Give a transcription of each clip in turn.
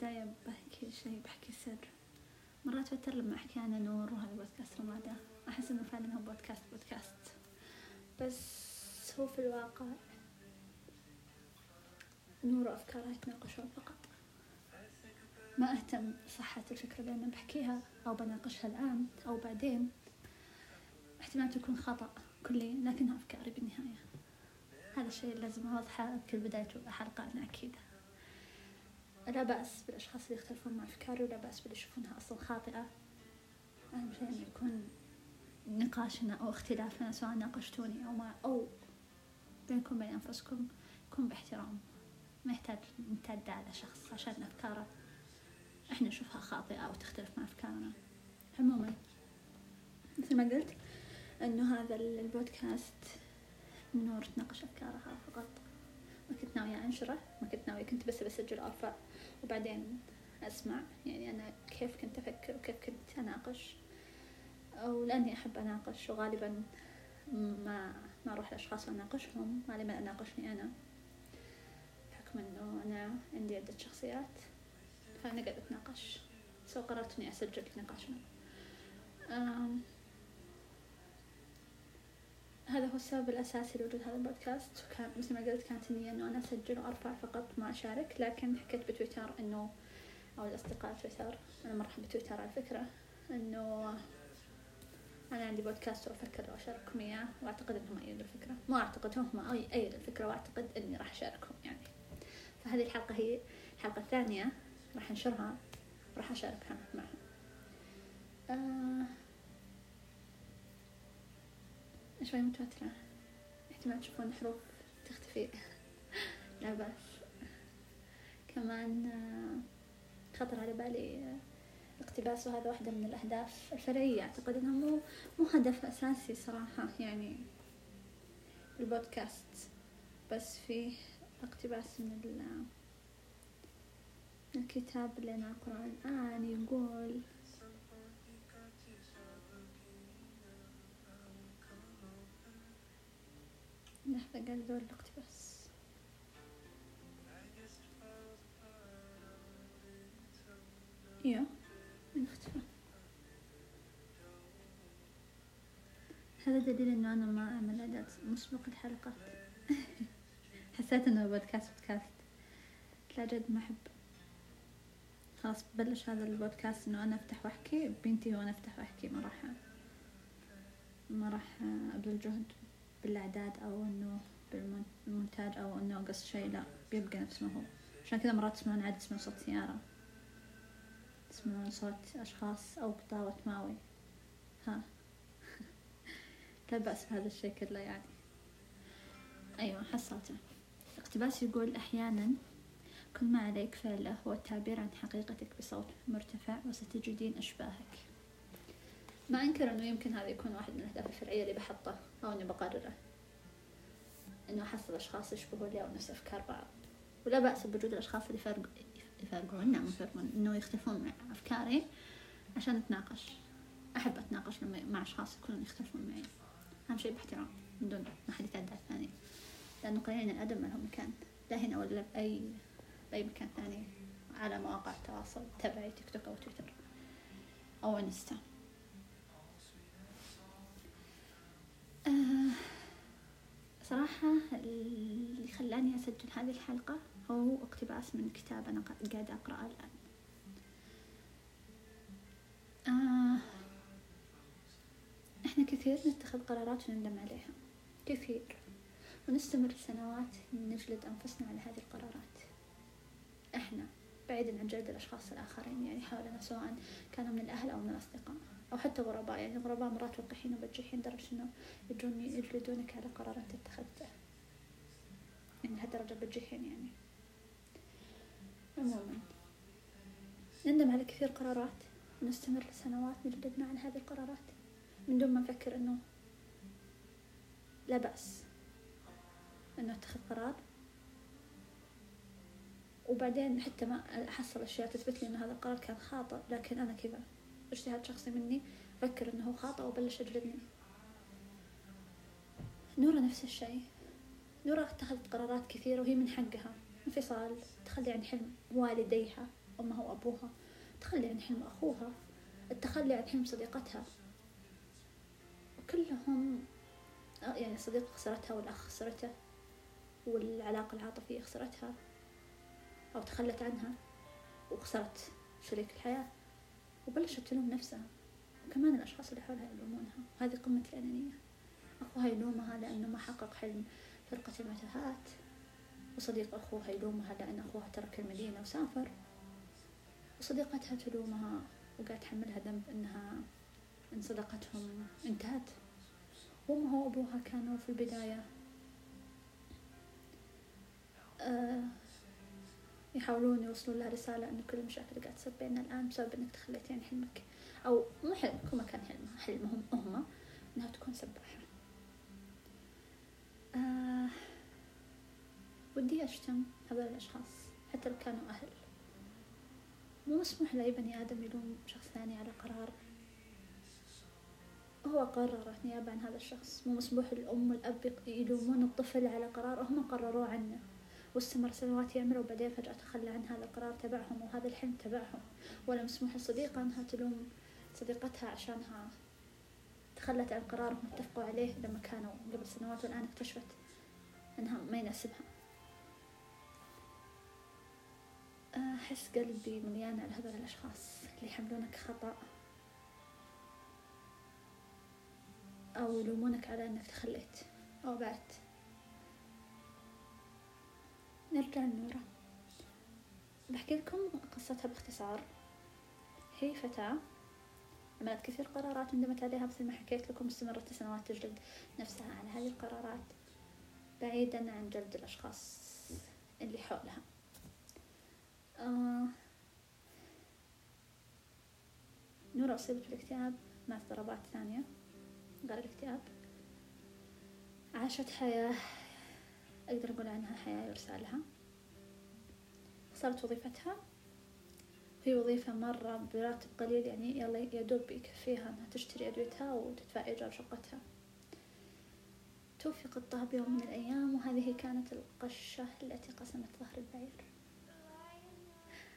أحب بداية بحكي شيء بحكي سر. مرات أتوتر لما أحكي أنا نور وهذا بودكاست رمادة. أحس إنه فعلا هو بودكاست بودكاست. بس هو في الواقع نور وأفكارها يتناقشون فقط. ما أهتم بصحة الفكرة اللي أنا بحكيها أو بناقشها الآن أو بعدين. احتمال تكون خطأ كلي لكنها أفكاري بالنهاية. هذا الشيء لازم أوضحه بكل بداية حلقة أنا أكيد. لا بأس بالأشخاص اللي يختلفون مع أفكاري ولا بأس باللي يشوفونها أصلا خاطئة. أهم شيء إنه يكون نقاشنا أو اختلافنا سواء ناقشتوني أو ما أو بينكم بين أنفسكم يكون باحترام. ما يحتاج نمتد على شخص عشان أفكاره. إحنا نشوفها خاطئة أو تختلف مع أفكارنا. عموما مثل ما قلت إنه هذا البودكاست نور تناقش أفكارها فقط. ما كنت ناوية أنشره ما كنت ناوية كنت بس بسجل أرفع وبعدين أسمع. يعني أنا كيف كنت أفكر وكيف كنت أناقش. أو لأني أحب أناقش وغالبا ما ما أروح لأشخاص وأناقشهم غالبا أناقشني أنا. بحكم إنه أنا عندي عدة شخصيات فأنا قاعدة أتناقش. سو قررت إني أسجل نقاشنا. هذا هو السبب الأساسي لوجود هذا البودكاست. وكان مثل ما قلت كانت النية إنه أنا أسجل وأرفع فقط ما أشارك لكن حكيت بتويتر إنه أو الأصدقاء تويتر. أنا مرحبا بتويتر على فكرة. إنه أنا عندي بودكاست وأفكر لو أشارككم إياه وأعتقد إنهم أيدوا الفكرة. مو أعتقد هم أي أيدوا الفكرة وأعتقد إني راح أشاركهم يعني. فهذه الحلقة هي الحلقة الثانية راح أنشرها راح أشاركها معهم. آه شوي متوترة. إحتمال تشوفون حروف تختفي. لا بأس. كمان آه، خطر على بالي الاقتباس وهذا واحدة من الأهداف الفرعية. أعتقد إنها مو مو هدف أساسي صراحة يعني البودكاست. بس فيه اقتباس من الكتاب اللي أنا أقرأه الآن يقول لحظة قاعد أدور الاقتباس. أيوه من اختفى. هذا دليل إنه أنا ما أعمل اعداد مسبق الحلقات. حسيت إنه بودكاست بودكاست لا جد ما أحب. خلاص ببلش هذا البودكاست إنه أنا أفتح وأحكي بنتي وأنا أفتح وأحكي ما راح ما راح أبذل جهد. بالإعداد أو إنه بالمونتاج أو إنه أقص شيء لا بيبقى نفس ما هو عشان كذا مرات تسمعون عادي تسمعون صوت سيارة تسمعون صوت أشخاص أو قطاوة ماوي. ها. لا بأس بهذا الشيء كله يعني. أيوة حصلته. الاقتباس يقول أحيانا كل ما عليك فعله هو التعبير عن حقيقتك بصوت مرتفع وستجدين أشباهك. ما أنكر إنه يمكن هذا يكون واحد من الأهداف الفرعية اللي بحطه أو إني بقرره. إنه أحصل أشخاص يشبهوا لي أو نفس أفكار بعض. ولا بأس بوجود الأشخاص اللي يفرق يفرقون نعم يفرقون إنه يختلفون مع أفكاري عشان نتناقش أحب أتناقش لما مع أشخاص يكونون يختلفون معي. أهم شيء باحترام من دون ما حد يتعدى الثاني. لأنه قليلين الأدب ما لهم مكان لا هنا ولا بأي بأي مكان ثاني على مواقع التواصل تبعي تيك توك أو تويتر أو إنستا. آه، صراحة اللي خلاني أسجل هذه الحلقة هو اقتباس من كتاب أنا قاعدة أقرأه الآن. آه إحنا كثير نتخذ قرارات ونندم عليها. كثير. ونستمر سنوات نجلد أنفسنا على هذه القرارات. إحنا بعيدا عن جلد الأشخاص الآخرين يعني حولنا سواء كانوا من الأهل أو من الأصدقاء. أو حتى غرباء يعني الغرباء مرات وقحين وبجحين لدرجة إنه يجون يجلدونك على قرارات اتخذتها يعني لهالدرجة بجحين يعني. عموما نندم على كثير قرارات ونستمر لسنوات نجلدنا على هذه القرارات من دون ما نفكر إنه لا بأس إنه اتخذ قرار. وبعدين حتى ما أحصل أشياء تثبت لي إن هذا القرار كان خاطئ لكن أنا كذا. اجتهاد شخصي مني؟ أفكر إنه هو خاطئ وبلش أجلدني نورة نفس الشيء. نورة اتخذت قرارات كثيرة وهي من حقها. انفصال التخلي عن حلم والديها أمها وأبوها. التخلي عن حلم أخوها. التخلي عن حلم صديقتها. كلهم يعني صديقة خسرتها والأخ خسرته. والعلاقة العاطفية خسرتها. أو تخلت عنها. وخسرت شريك الحياة. وبلشت تلوم نفسها. وكمان الأشخاص اللي حولها يلومونها. هذه قمة الأنانية. أخوها يلومها لأنه ما حقق حلم فرقة المتاهات وصديق أخوها يلومها لأن أخوها ترك المدينة وسافر. وصديقتها تلومها وقاعد تحملها ذنب إنها إن صداقتهم انتهت. وأمها وأبوها كانوا في البداية. آه يحاولون يوصلون لها رسالة إن كل المشاكل اللي قاعد تصير بيننا الآن بسبب إنك تخليتي عن حلمك. أو مو حلمك هو كان حلمها حلمهم هم إنها تكون سباحة. آه ودي أشتم هذول الأشخاص حتى لو كانوا أهل. مو مسموح لأي بني آدم يلوم شخص ثاني على قرار. هو قرر نيابة عن هذا الشخص. مو مسموح الأم والأب يلومون الطفل على قرار هم قرروه عنه. واستمر سنوات يعمل وبعدين فجأة تخلى عن هذا القرار تبعهم وهذا الحلم تبعهم. ولا مسموح لصديقة أنها تلوم صديقتها عشانها تخلت عن قرار هم اتفقوا عليه لما كانوا قبل سنوات والآن اكتشفت أنها ما يناسبها. أحس قلبي مليان على هذول الأشخاص اللي يحملونك خطأ أو يلومونك على أنك تخليت أو بعت نرجع لنورة بحكي لكم قصتها باختصار. هي فتاة عملت كثير قرارات ندمت عليها مثل ما حكيت لكم استمرت سنوات تجلد نفسها على هذه القرارات بعيدا عن جلد الأشخاص اللي حولها. آه نورة أصيبت بالاكتئاب مع اضطرابات ثانية غير الاكتئاب. عاشت حياة أقدر أقول عنها حياة يرسى لها. خسرت وظيفتها. هي وظيفة مرة براتب قليل يعني يلا يا دوب يكفيها إنها تشتري أدويتها وتدفع إيجار شقتها. توفي قطها بيوم من الأيام وهذه كانت القشة التي قسمت ظهر البعير.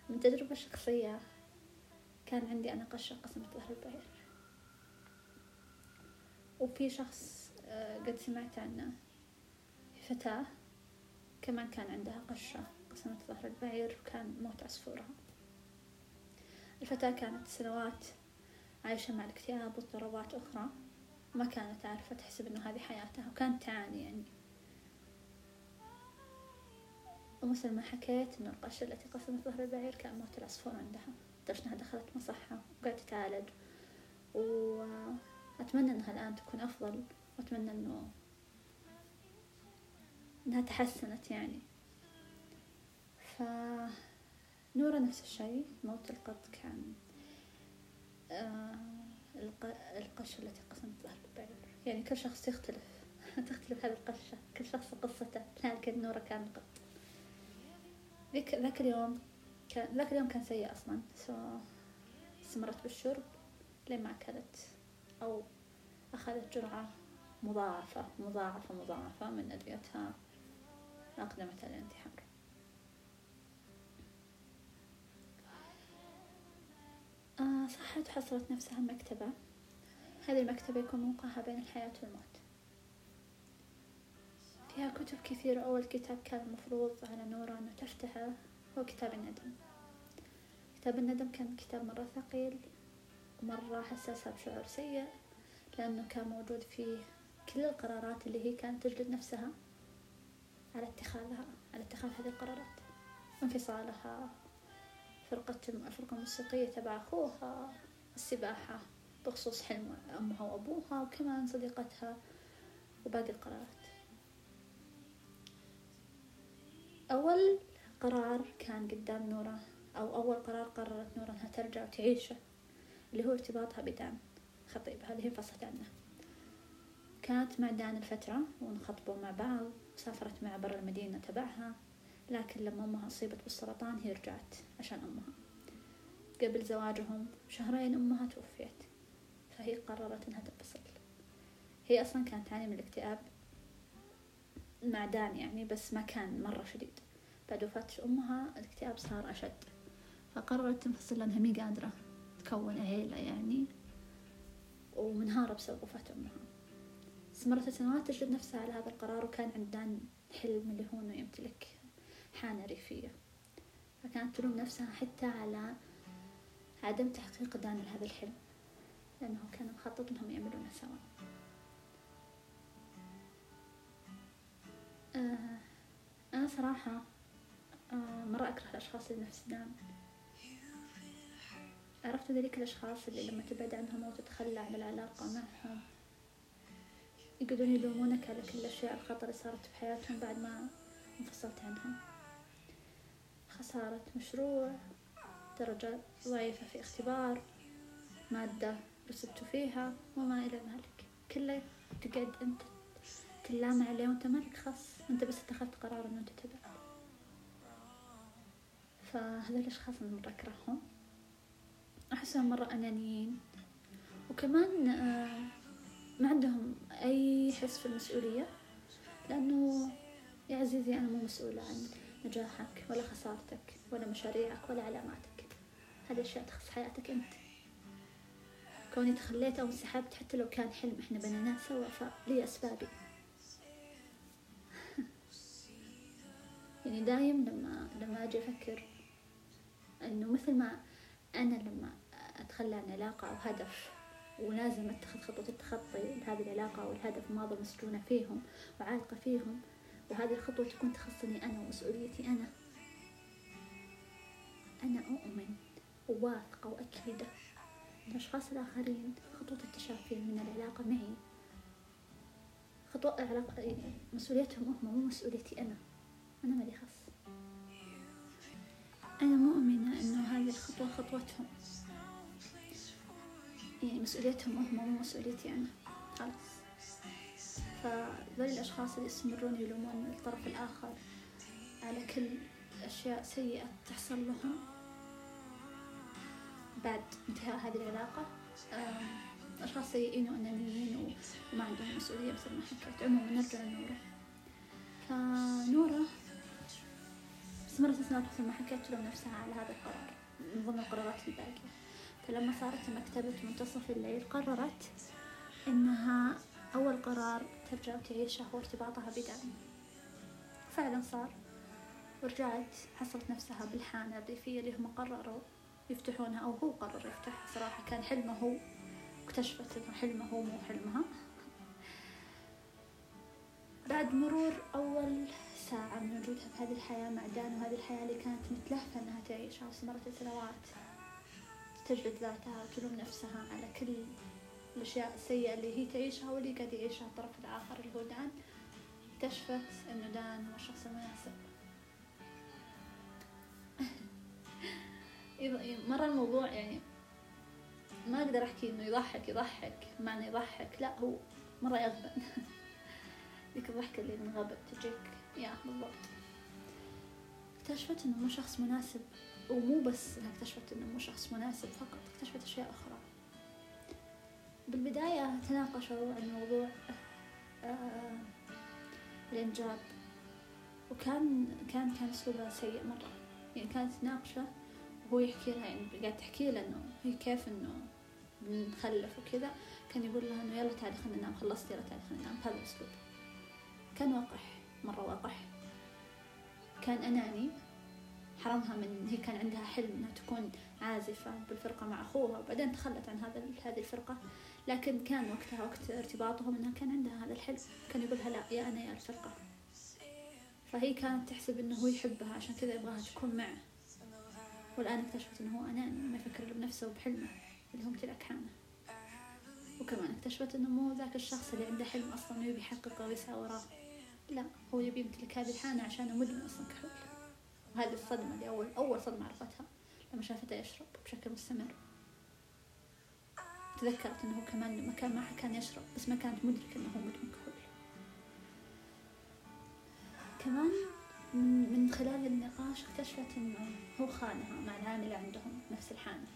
من تجربة شخصية كان عندي أنا قشة قسمت ظهر البعير. وفي شخص آه، قد سمعت عنه فتاة كمان كان عندها قشة. قسمت ظهر البعير وكان موت عصفورها الفتاة كانت سنوات عايشة مع الاكتئاب واضطرابات أخرى. ما كانت عارفة تحسب إنه هذه حياتها وكانت تعاني يعني. ومثل ما حكيت إنه القشة التي قسمت ظهر البعير كان موت العصفور عندها. لدرجة إنها دخلت مصحة وقاعدة تتعالج وأتمنى إنها الآن تكون أفضل وأتمنى إنه إنها تحسنت يعني. فنورة نفس الشيء موت القط كان آه القشة التي قسمت ظهر البعير. يعني كل شخص يختلف تختلف هذه القشة كل شخص قصته لكن نورة كان قط. ذاك ذاك اليوم كان ذاك اليوم كان سيء أصلا. سو استمرت بالشرب لين ما أكلت أو أخذت جرعة مضاعفة مضاعفة مضاعفة من أدويتها أقدمت على الانتحار صحت وحصلت نفسها مكتبة. هذه المكتبة يكون موقعها بين الحياة والموت. فيها كتب كثيرة أول كتاب كان المفروض على نورة أنه تفتحه هو كتاب الندم. كتاب الندم كان كتاب مرة ثقيل ومرة حسسها بشعور سيء لأنه كان موجود فيه كل القرارات اللي هي كانت تجلد نفسها على اتخاذها على اتخاذ هذه القرارات. انفصالها فرقة الفرقة الموسيقية تبع أخوها السباحة بخصوص حلم أمها وأبوها وكمان صديقتها وباقي القرارات. أول قرار كان قدام نورة أو أول قرار قررت نورة أنها ترجع وتعيشه اللي هو ارتباطها بدان خطيبها اللي هي انفصلت عنه. كانت مع دان الفترة وانخطبوا مع بعض وسافرت معه برا المدينة تبعها. لكن لما أمها أصيبت بالسرطان هي رجعت عشان أمها. قبل زواجهم شهرين أمها توفيت فهي قررت إنها تنفصل هي أصلا كانت تعاني من الاكتئاب مع دان يعني بس ما كان مرة شديد. بعد وفاة أمها الاكتئاب صار أشد فقررت تنفصل لأنها مي قادرة تكون عيلة يعني ومنهارة بسبب وفاة أمها. استمرت سنوات تجلد نفسها على هذا القرار وكان عندها حلم اللي هو إنه يمتلك حانة ريفية. فكانت تلوم نفسها حتى على عدم تحقيق دان لهذا الحلم لأنه كان مخطط إنهم يعملونه سوا. آه أنا صراحة آه مرة أكره الأشخاص اللي نفس دان. عرفت ذلك الأشخاص اللي لما تبعد عنهم أو تتخلى عن العلاقة معهم يقعدون يلومونك على كل الأشياء الخطر اللي صارت في حياتهم بعد ما انفصلت عنهم. خسارة مشروع درجة ضعيفة في اختبار مادة رسبت فيها وما إلى ذلك. كله تقعد أنت تلام عليه وأنت مالك خاص. أنت بس اتخذت قرار أنه أنت تبعد فهذول الأشخاص أنا مرة أكرههم؟ أحسهم مرة أنانيين. وكمان آه، ما عندهم أي حس في المسؤولية لأنه يا عزيزي أنا مو مسؤولة عن نجاحك ولا خسارتك ولا مشاريعك ولا علاماتك. هذه أشياء تخص حياتك أنت. كوني تخليت أو انسحبت حتى لو كان حلم إحنا بنيناه سوا. فلي أسبابي. يعني دايم لما لما أجي أفكر إنه مثل ما أنا لما أتخلى عن علاقة أو هدف ولازم أتخذ خطوة التخطي لهذه العلاقة أو الهدف أظل مسجونة فيهم وعالقة فيهم وهذه الخطوة تكون تخصني أنا ومسؤوليتي أنا. أنا أؤمن وواثقة وأكيدة الأشخاص الآخرين خطوة التشافي من العلاقة معي. خطوة علاقة مسؤوليتهم هم مو مسؤوليتي أنا. أنا مالي خص أنا مؤمنة إنه هذه الخطوة خطوتهم. يعني مسؤوليتهم هم مو مسؤوليتي أنا. خلاص. فذول الأشخاص اللي يستمرون يلومون الطرف الآخر على كل أشياء سيئة تحصل لهم بعد انتهاء هذه العلاقة. أشخاص سيئين وأنانيين وما عندهم مسؤولية مثل ما حكيت عموما نرجع لنورة. فنورة استمرت سنوات مثل ما حكيت تلوم نفسها على هذا القرار من ضمن القرارات الباقية. فلما صارت مكتبة منتصف الليل قررت إنها أول قرار ترجع وتعيشه هو ارتباطها بدان فعلا صار. ورجعت حصلت نفسها بالحانة الريفية اللي هم قرروا يفتحونها أو هو قرر يفتحها صراحة كان حلمه هو واكتشفت إنه حلمه هو مو حلمها. بعد مرور أول ساعة من وجودها في هذه الحياة مع دان وهذه الحياة اللي كانت متلهفة إنها تعيشها واستمرت سنوات تجلد ذاتها وتلوم نفسها على كل الأشياء السيئة اللي هي تعيشها واللي قاعد يعيشها. الطرف الآخر اللي هو دان اكتشفت إنه دان هو الشخص المناسب مرة الموضوع يعني ما أقدر أحكي إنه يضحك يضحك معنى يضحك. لا هو مرة يغبن. ذيك الضحكة اللي من غبن تجيك. يا بالضبط. اكتشفت إنه مو شخص مناسب ومو بس إنها اكتشفت إنه مو شخص مناسب فقط اكتشفت أشياء أخرى. بالبداية تناقشوا عن موضوع آه الإنجاب. وكان كان كان أسلوبها سيء مرة. يعني كانت تناقشه وهو يحكي لها يعني قاعد تحكي له إنه هي كيف إنه بنخلف وكذا. كان يقول لها إنه يلا تعالي خلينا ننام خلصت يلا تعالي خلينا ننام. بهذا الأسلوب. كان وقح مرة وقح كان أناني. حرمها من هي كان عندها حلم إنها تكون عازفة بالفرقة مع أخوها. وبعدين تخلت عن هذا هذه الفرقة. لكن كان وقتها وقت ارتباطهم إنها كان عندها هذا الحلم. كان يقولها لا يا أنا يا الفرقة. فهي كانت تحسب إنه هو يحبها عشان كذا يبغاها تكون معه. والآن اكتشفت إنه هو أناني ما يفكر بنفسه وبحلمه اللي هو امتلاك حانة وكمان اكتشفت إنه مو ذاك الشخص اللي عنده حلم أصلا ويبي يحققه ويسعى وراه. لا هو يبي يمتلك هذه الحانة عشانه مدمن أصلا كحول. وهذه الصدمة اللي أول أول صدمة عرفتها لما شافته يشرب بشكل مستمر. تذكرت هو كمان ما كان يشرب بس ما كانت مدركة إنه هو مدمن كحول. كمان من خلال النقاش اكتشفت إنه هو خانها مع العاملة عندهم نفس الحانة.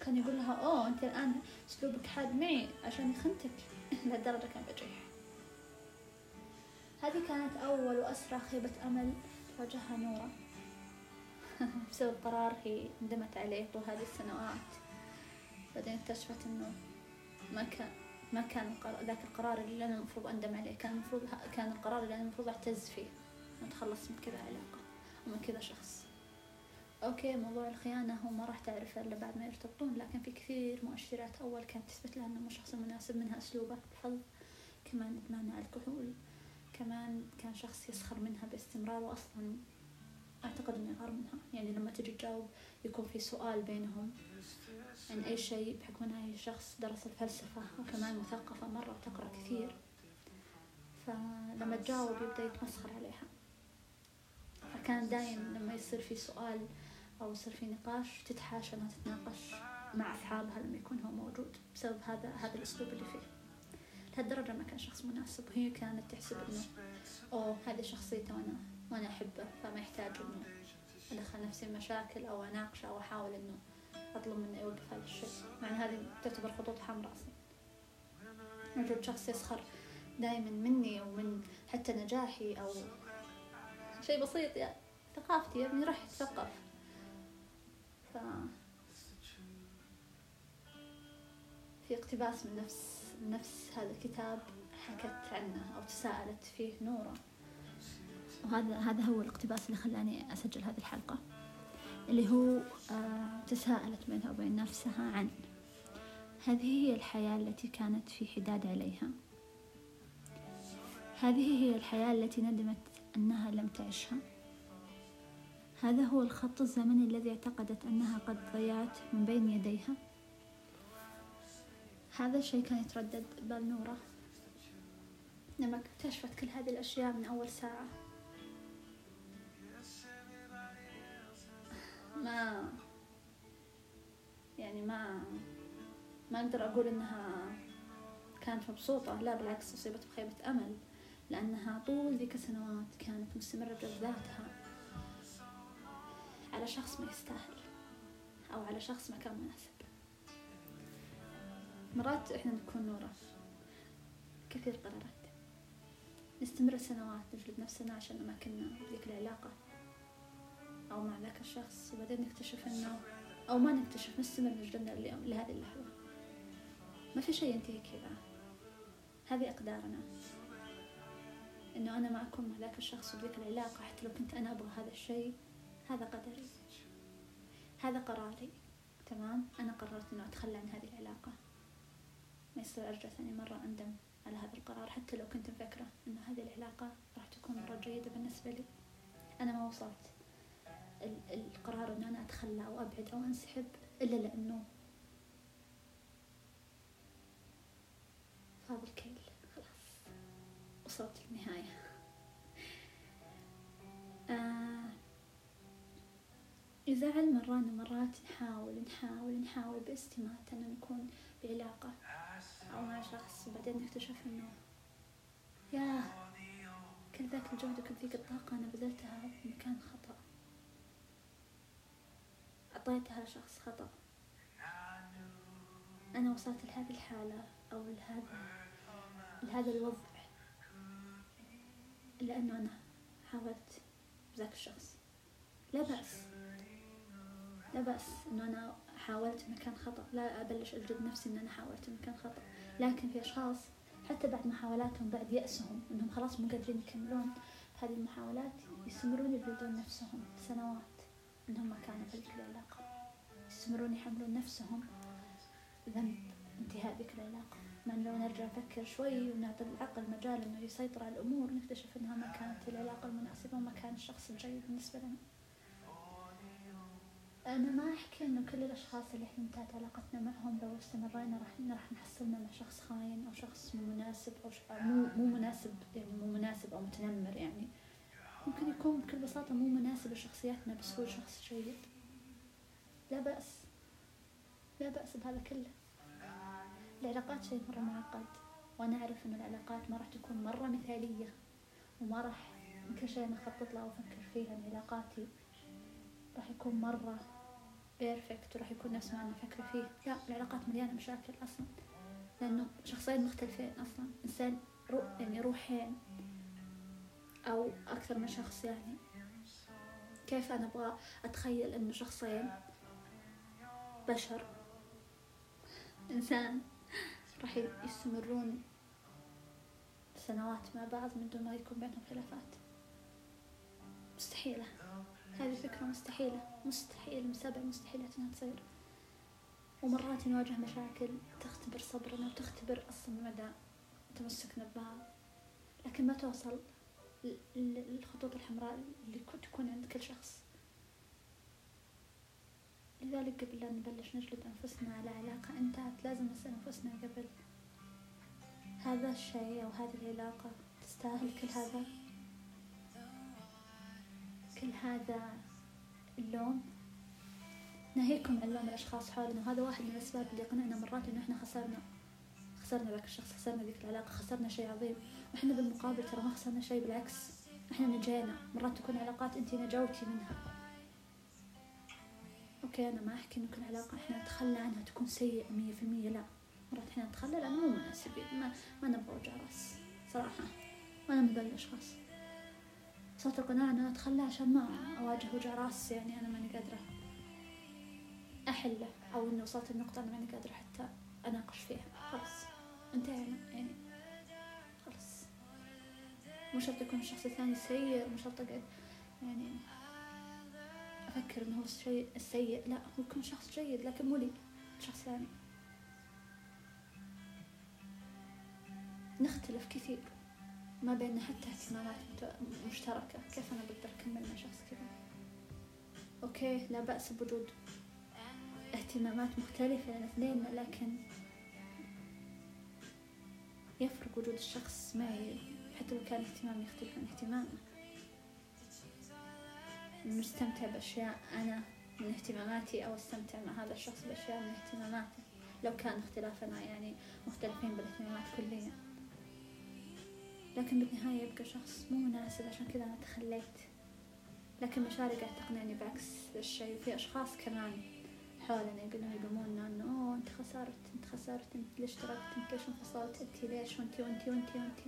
كان يقول لها أوه أنت الآن أسلوبك حاد معي عشان يخنتك لهالدرجة كان بجيح هذه كانت أول وأسرع خيبة أمل تواجهها نورة بسبب قرار هي ندمت عليه طول هذه السنوات. بعدين اكتشفت إنه ما كان ما كان ذاك القرار اللي أنا المفروض أندم عليه. كان المفروض كان القرار اللي أنا المفروض أعتز فيه. واتخلص من كذا علاقة ومن كذا شخص. أوكي موضوع الخيانة هو ما راح تعرفه إلا بعد ما يرتبطون لكن في كثير مؤشرات أول كانت تثبت لها انه مو الشخص المناسب منها أسلوبه الحظ. كمان إدمان على الكحول. كمان كان شخص يسخر منها باستمرار واصلا أعتقد إنه يغار منها. يعني لما تجي تجاوب يكون في سؤال بينهم. عن أي شيء بحكم انها هي شخص درس الفلسفة وكمان مثقفة مرة وتقرأ كثير. فلما تجاوب يبدأ يتمسخر عليها. فكان دايم لما يصير في سؤال أو يصير في نقاش تتحاشى أنها تتناقش مع أصحابها لما يكون هو موجود بسبب هذا هذا الأسلوب اللي فيه. لهالدرجة ما كان شخص مناسب. وهي كانت تحسب إنه أوه هذه شخصيته وأنا وأنا أحبه فما يحتاج إنه أدخل نفسي بمشاكل أو أناقشه أو أحاول إنه أطلب منه يوقف هذا الشيء. أن هذه تعتبر خطوط حمراء أصلا. موجود شخص يسخر دائما مني ومن حتى نجاحي أو شيء بسيط يعني. ثقافتي يا ابني راح يتثقف ف في اقتباس من نفس نفس هذا الكتاب حكت عنه أو تساءلت فيه نورة وهذا هذا هو الاقتباس اللي خلاني أسجل هذه الحلقة. اللي هو آه تساءلت بينها وبين نفسها عن هذه هي الحياة التي كانت في حداد عليها. هذه هي الحياة التي ندمت أنها لم تعشها هذا هو الخط الزمني الذي اعتقدت أنها قد ضيعت من بين يديها. هذا الشيء كان يتردد. بال نورة لما اكتشفت كل هذه الأشياء من أول ساعة. ما يعني ما ما أقدر أقول إنها كانت مبسوطة لا بالعكس أصيبت بخيبة أمل لأنها طول ذيك السنوات كانت مستمرة بجذباتها على شخص ما يستاهل أو على شخص ما كان مناسب. مرات إحنا نكون نورة كثير قرارات. نستمر سنوات نجلد نفسنا عشان ما كنا بذيك العلاقة. أو مع ذاك الشخص وبعدين نكتشف إنه أو ما نكتشف نستمر نجلدنا لهذه اللحظة. ما في شيء ينتهي كذا. هذه أقدارنا. إنه أنا ما أكون مع ذاك الشخص وذيك العلاقة حتى لو كنت أنا أبغى هذا الشيء هذا قدري. هذا قراري. تمام؟ أنا قررت إنه أتخلى عن هذه العلاقة. ما يصير أرجع ثاني مرة أندم على هذا القرار حتى لو كنت مفكرة إنه هذه العلاقة راح تكون مرة جيدة بالنسبة لي. أنا ما وصلت. القرار إنه أنا أتخلى أو أبعد أو أنسحب إلا لأنه فاض الكيل. وصلت للنهاية. آه يزعل مرة مرات نحاول نحاول نحاول باستماتة أن نكون بعلاقة أو مع شخص وبعدين نكتشف إنه يا كل ذاك الجهد وكل ذيك الطاقة أنا بذلتها في مكان خطأ. أعطيتها لشخص خطأ. أنا وصلت لهذه الحالة أو لهذا لهذا الوضع. لأنه أنا حاولت بذاك الشخص. لا بأس. لا بأس إنه أنا حاولت مكان خطأ. لا أبلش أجلد نفسي إن أنا حاولت مكان خطأ. لكن في أشخاص حتى بعد محاولاتهم بعد يأسهم إنهم خلاص مو قادرين يكملون هذه المحاولات يستمرون يجلدون نفسهم سنوات إنهم ما كانوا في ذيك العلاقة. يستمرون يحملون نفسهم ذنب انتهاء ذيك العلاقة. مع لو نرجع نفكر شوي ونعطي العقل مجال إنه يسيطر على الأمور نكتشف إنها ما كانت العلاقة المناسبة وما كان الشخص الجيد بالنسبة لنا. أنا ما أحكي إنه كل الأشخاص اللي إحنا انتهت علاقتنا معهم لو استمرينا راح راح نحصلنا مع شخص خاين أو شخص مو مناسب أو. مو مو مناسب يعني مو مناسب أو متنمر يعني. ممكن يكون بكل بساطة مو مناسب لشخصياتنا بس هو شخص جيد. لا بأس. لا بأس بهذا كله. العلاقات شيء مرة معقد. وأنا أعرف إن العلاقات ما راح تكون مرة مثالية وما راح كل شيء أنا أخطط له وأفكر فيه عن علاقاتي راح يكون مرة perfect وراح يكون نفس ما أنا أفكر فيه. لا العلاقات مليانة مشاكل أصلا. لأنه شخصين مختلفين أصلا. إنسان رو يعني روحين. أو أكثر من شخص يعني. كيف أنا أبغى أتخيل إنه شخصين بشر إنسان راح يستمرون سنوات مع بعض من دون ما يكون بينهم خلافات. مستحيلة. هذه فكرة مستحيلة. مستحيل مسابع مستحيلة إنها تصير. ومرات نواجه مشاكل تختبر صبرنا وتختبر أصلا مدى تمسكنا ببعض لكن ما توصل. للخطوط الحمراء اللي تكون عند كل شخص. لذلك قبل لا نبلش نجلد أنفسنا على علاقة انتهت لازم نسأل أنفسنا قبل. هذا الشيء أو هذه العلاقة تستاهل كل هذا؟ كل هذا اللوم؟ ناهيكم عن لوم الأشخاص حولنا وهذا واحد من الأسباب اللي قنعنا مرات إنه إحنا خسرنا. خسرنا ذاك الشخص خسرنا ذيك العلاقة خسرنا شيء عظيم. وإحنا بالمقابل ترى ما خسرنا شيء بالعكس إحنا نجينا. مرات تكون علاقات أنت نجوتي منها. أوكي أنا ما أحكي إنه كل علاقة إحنا نتخلى عنها تكون سيئة مية في المية لا. مرات إحنا نتخلى لأنه مو مناسبين ما, ما نبغى وجع رأس صراحة. وأنا من الأشخاص صوت القناعة إن أنا أتخلى عشان ما أواجه وجع رأس يعني أنا ماني قادرة أحله أو إنه وصلت النقطة أنا ماني قادرة حتى أناقش فيها خلاص. انتهينا يعني. خلاص. مو شرط يكون الشخص الثاني سيء مو شرط أقعد يعني أفكر إنه هو الشيء السيء لا هو يكون شخص جيد لكن مو لي شخص ثاني. نختلف كثير ما بيننا حتى اهتمامات مشتركة. كيف أنا بقدر أكمل مع شخص كذا؟ أوكي لا بأس بوجود اهتمامات مختلفة الاثنين لكن يفرق وجود الشخص معي حتى لو كان اهتمامي يختلف عن اهتمامه. نستمتع بأشياء أنا من اهتماماتي أو أستمتع مع هذا الشخص بأشياء من اهتماماته. لو كان اختلافنا يعني مختلفين بالاهتمامات كليا لكن بالنهاية يبقى شخص مو مناسب عشان كذا أنا تخليت. لكن مشاعري قاعد تقنعني بعكس الشيء في أشخاص كمان حولنا يقولون يلومونا إنه أوه أنت خسرت أنت خسرت أنت ليش تركت؟ أنت ليش انفصلت أنت ليش؟ وأنت وأنت وأنت وأنت.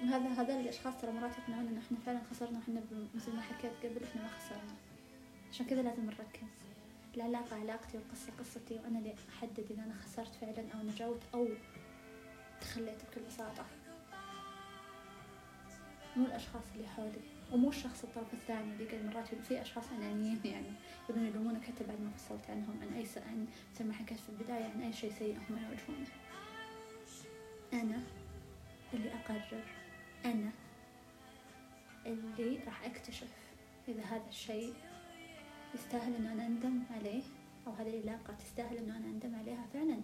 هذا هذول الأشخاص ترى مرات يقنعون إنه إحنا فعلا خسرنا وإحنا مثل ما حكيت قبل إحنا ما خسرنا. عشان كذا لازم نركز. العلاقة علاقتي والقصة قصتي وأنا اللي أحدد إذا أنا خسرت فعلا أو نجوت أو تخليت بكل بساطة. مو الأشخاص اللي حولي ومو الشخص الطرف الثاني اللي قال مرات في أشخاص أنانيين يعني يبون يلومونك حتى بعد ما فصلت عنهم عن أي عن مثل ما حكيت في البداية عن أي شيء سيء هم يواجهونه أنا اللي أقرر أنا اللي راح أكتشف إذا هذا الشيء يستاهل إنه أنا أندم عليه أو هذه العلاقة تستاهل إنه أنا أندم عليها فعلا.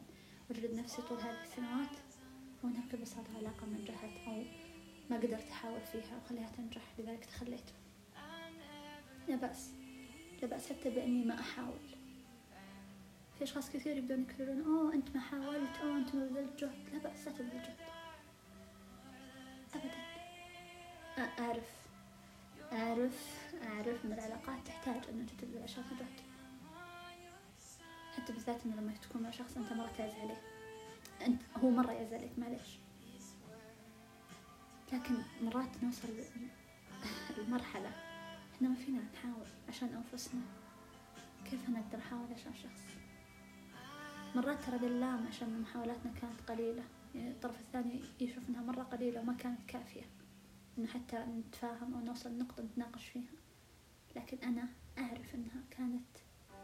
وأجلد نفسي طول هذه السنوات بكل بساطة علاقة نجحت أو ما قدرت أحاول فيها وخليها تنجح لذلك تخليت لا بأس. لا بأس حتى بإني ما أحاول. في أشخاص كثير يبدون يكررون أوه أنت ما حاولت أوه أنت ما بذلت جهد. لا بأس لا تبذل جهد. أبدا. أعرف. أعرف أعرف أن العلاقات تحتاج أن أنت تبذل أشياء جهد. حتى بالذات إنه لما تكون مع شخص أنت مرة تعز عليه. أنت هو مرة يعز عليك معليش. لكن مرات نوصل لمرحلة إحنا ما فينا نحاول عشان أنفسنا. كيف نقدر نحاول عشان شخص؟ مرات ترى للام عشان محاولاتنا كانت قليلة. يعني الطرف الثاني يشوف إنها مرة قليلة وما كانت كافية. إنه حتى نتفاهم أو نوصل لنقطة نتناقش فيها. لكن أنا أعرف إنها كانت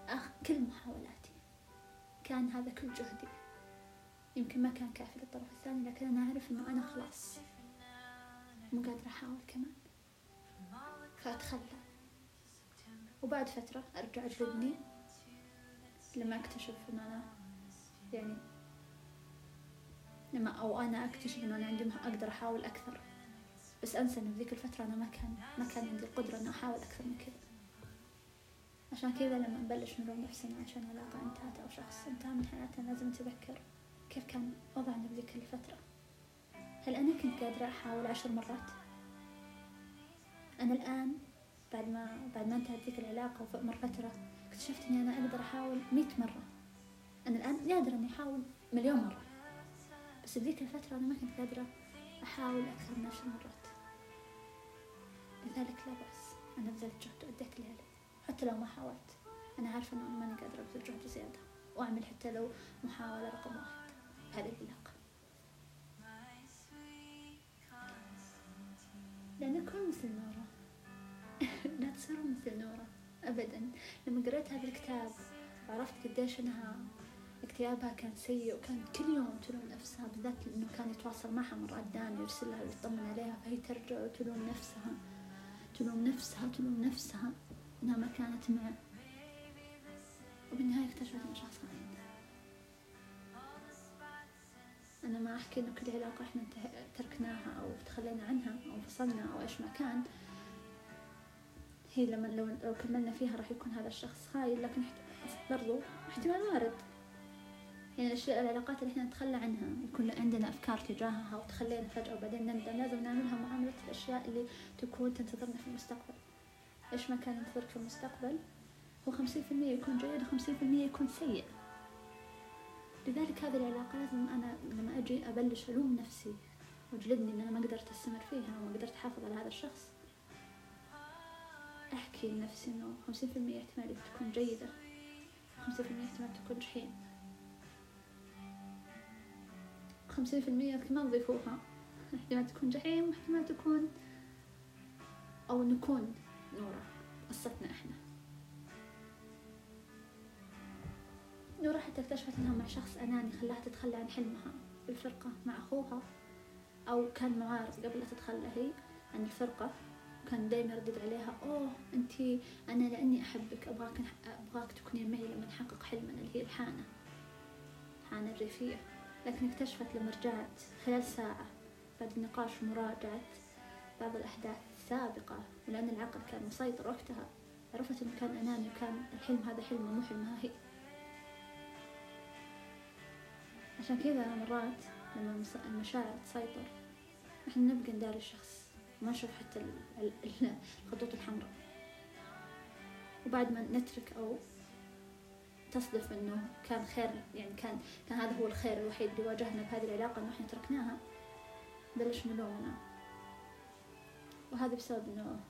أخ كل محاولاتي. كان هذا كل جهدي. يمكن ما كان كافي للطرف الثاني لكن أنا أعرف إنه أنا خلاص. مو قادرة أحاول كمان. فأتخلى. وبعد فترة أرجع اجلدني لما أكتشف إن أنا يعني لما أو أنا أكتشف انه أنا عندي أقدر أحاول أكثر. بس أنسى انه ذيك الفترة أنا ما كان ما كان عندي القدرة انه أحاول أكثر من كذا عشان كذا لما نبلش نلوم نفسنا عشان علاقة انتهت أو شخص انتهى من حياتنا لازم نتذكر كيف كان وضعنا بذيك الفترة. هل أنا كنت قادرة أحاول عشر مرات؟ أنا الآن بعد ما بعد ما انتهت ذيك العلاقة ومر فترة اكتشفت إني أنا أقدر أحاول مئة مرة. أنا الآن قادرة إني أحاول مليون مرة. بس بذيك الفترة أنا ما كنت قادرة أحاول أكثر من عشر مرات. لذلك لا بأس. أنا بذلت جهد وأديت اللي علي حتى لو ما حاولت. أنا عارفة إنه ماني قادرة أبذل جهد زيادة. وأعمل حتى لو محاولة رقم واحد. بهذه العلاقة لأن أكون مثل نورة. لا تصيرون مثل نورة. أبدا. لما قريت هذا الكتاب وعرفت قديش إنها اكتئابها كان سيء وكان كل يوم تلوم نفسها بالذات إنه كان يتواصل معها مرات داني يرسلها ويطمن عليها فهي ترجع وتلوم نفسها. تلوم نفسها تلوم نفسها إنها ما كانت معه. وبالنهاية اكتشفت إنه شخص أنا ما أحكي إنه كل علاقة إحنا تركناها أو تخلينا عنها أو انفصلنا أو إيش ما كان. هي لما لو لو كملنا فيها راح يكون هذا الشخص خاين لكن برضو احتمال وارد. يعني الأشياء العلاقات اللي إحنا نتخلى عنها يكون عندنا أفكار تجاهها وتخلينا فجأة وبعدين نندم لازم نعملها معاملة الأشياء اللي تكون تنتظرنا في المستقبل. إيش ما كان ينتظرك في المستقبل؟ هو خمسين في المية يكون جيد وخمسين في المية يكون سيء. لذلك هذه العلاقة لازم أنا لما أجي أبلش ألوم نفسي وجلدني إن أنا ما قدرت أستمر فيها وما قدرت أحافظ على هذا الشخص. أحكي لنفسي إنه خمسين في المية احتمال تكون جيدة خمسين في المية احتمال تكون جحيم خمسين في المية كمان ضيفوها احتمال تكون جحيم واحتمال تكون أو نكون نورة قصتنا إحنا. نورة حتى اكتشفت إنها مع شخص أناني خلاها تتخلى عن حلمها. بالفرقة مع أخوها أو كان معارض قبل لا تتخلى هي عن الفرقة كان دايما يردد عليها أوه انتي أنا لأني أحبك أبغاك أبغاك تكونين معي لما نحقق حلمنا اللي هي الحانة. الحانة الريفية لكن اكتشفت لما رجعت خلال ساعة بعد النقاش ومراجعة بعض الأحداث السابقة ولأن العقل كان مسيطر وقتها عرفت إنه كان أناني وكان الحلم هذا حلمه مو حلمها هي. عشان كذا مرات لما المشاعر تسيطر إحنا نبقى نداري الشخص ما نشوف حتى الخطوط الحمراء. وبعد ما نترك أو تصدف إنه كان خير يعني كان كان هذا هو الخير الوحيد اللي واجهنا بهذه العلاقة إنه إحنا تركناها بلش نلومنا وهذا بسبب إنه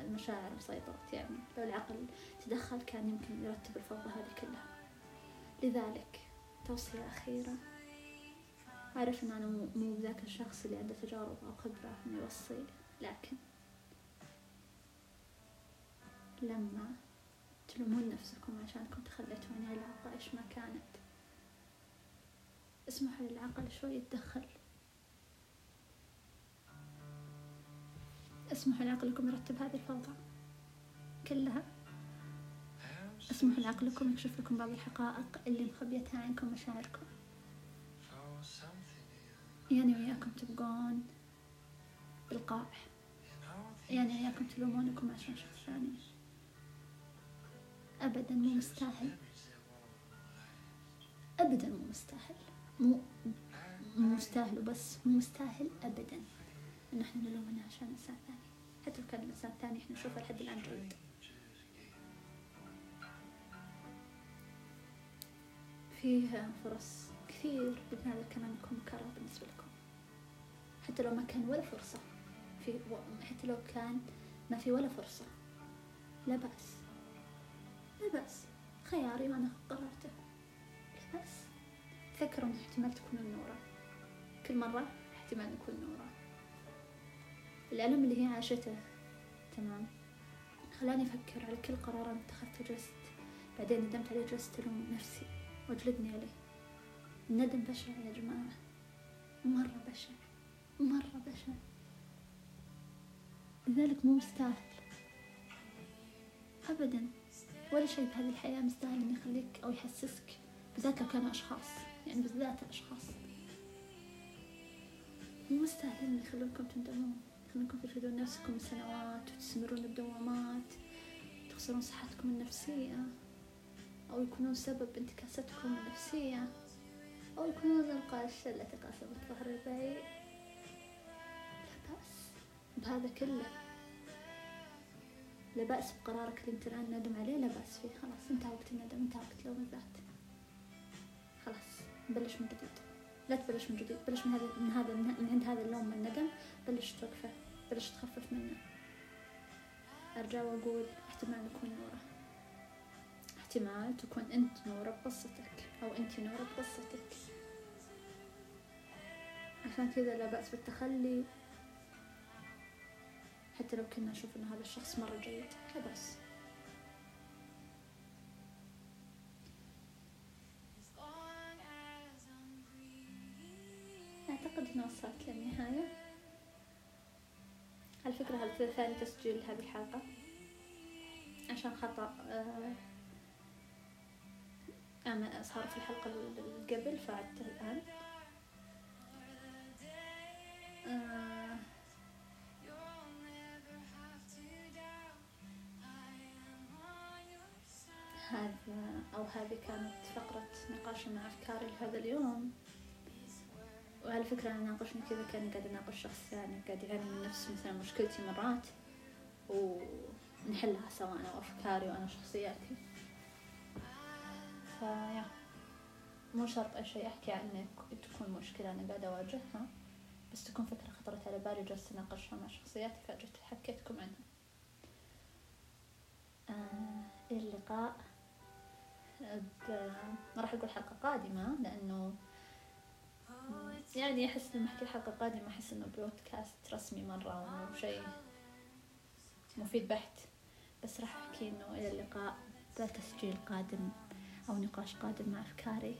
المشاعر مسيطرت يعني لو العقل تدخل كان يمكن يرتب الفوضى هذه كلها. لذلك توصية أخيرة أعرف إن أنا مو ذاك الشخص اللي عنده تجارب أو خبرة إنه يوصي لكن لما تلومون نفسكم عشانكم تخليتوا عن علاقة إيش ما كانت اسمحوا للعقل شوي يتدخل. اسمحوا لعقلكم يرتب هذه الفوضى كلها. أسمحوا لعقلكم يكشف لكم بعض الحقائق اللي مخبيتها عنكم مشاعركم. يعني وياكم تبقون بالقاع يعني وياكم تلومونكم عشان شخص ثاني. أبدا مو مستاهل. أبدا مو مستاهل. مو مو مستاهل وبس مو مستاهل أبدا. إن إحنا نلومنا عشان إنسان ثاني. حتى لو كان الإنسان الثاني إحنا نشوفه لحد الآن جيد. فيه فرص كثير بأن هذا الكلام يكون مكرر بالنسبة لكم. حتى لو ما كان ولا فرصة في حتى لو كان ما في ولا فرصة. لا بأس. لا بأس. خياري وأنا قررته. لا بأس. تذكروا إن احتمال تكونون نورة كل مرة احتمال نكون نورة الألم اللي هي عاشته. تمام. خلاني أفكر على كل قرار أنا اتخذته جلست بعدين ندمت عليه جلست ألوم نفسي. وأجلدني عليه. الندم بشع يا جماعة. مرة بشع. مرة بشع. لذلك مو مستاهل. أبدا. ولا شيء بهذه الحياة مستاهل إنه يخليك أو يحسسك بالذات لو كانوا أشخاص. يعني بالذات الأشخاص مو مستاهل إنه يخلونكم تندمون. يخلونكم ترفدون نفسكم سنوات وتستمرون بدوامات تخسرون صحتكم النفسية. أو يكونون سبب انتكاستكم النفسية أو يكونون القاش التي قاسمت ظهر البعيد لا بأس بهذا كله. لا بأس بقرارك اللي أنت الآن ندم عليه لا بأس فيه. خلاص انتهى وقت الندم انتهى وقت لوم الذات خلاص بلش من جديد. لا تبلش من جديد بلش من هذا من هذا من عند هذا اللوم والندم بلش توقفه بلش تخفف منه. أرجع وأقول احتمال نكون نورة احتمال تكون أنت نورة بقصتك أو أنت نورة بقصتك عشان كذا لا بأس بالتخلي. حتى لو كنا نشوف إن هذا الشخص مرة جيد لا بأس. أعتقد إنه وصلت للنهاية. على فكرة هذا ثاني تسجيل هذه الحلقة. عشان خطأ آه، أنا صار في الحلقة اللي قبل فعدته الآن. آه، هذا أو هذه كانت فقرة نقاشي مع أفكاري لهذا اليوم. وعلى فكرة أنا ناقشني كذا كأني قاعدة أناقش شخص ثاني قاعد يعاني من نفس مثلا مشكلتي مرات ونحلها سوا أنا وأفكاري وأنا شخصياتي فيا مو شرط أي شيء أحكي عنه تكون مشكلة أنا قاعدة أواجهها. بس تكون فكرة خطرت على بالي وجلست أناقشها مع شخصياتي فجيت حكيتكم عنها. آه اللقاء. ما راح أقول حلقة قادمة لأنه يعني أحس لما أحكي الحلقة القادمة أحس إنه بودكاست رسمي مرة وإنه شيء مفيد بحت. بس راح أحكي إنه إلى اللقاء. بتسجيل قادم. أو نقاش قادم مع أفكاري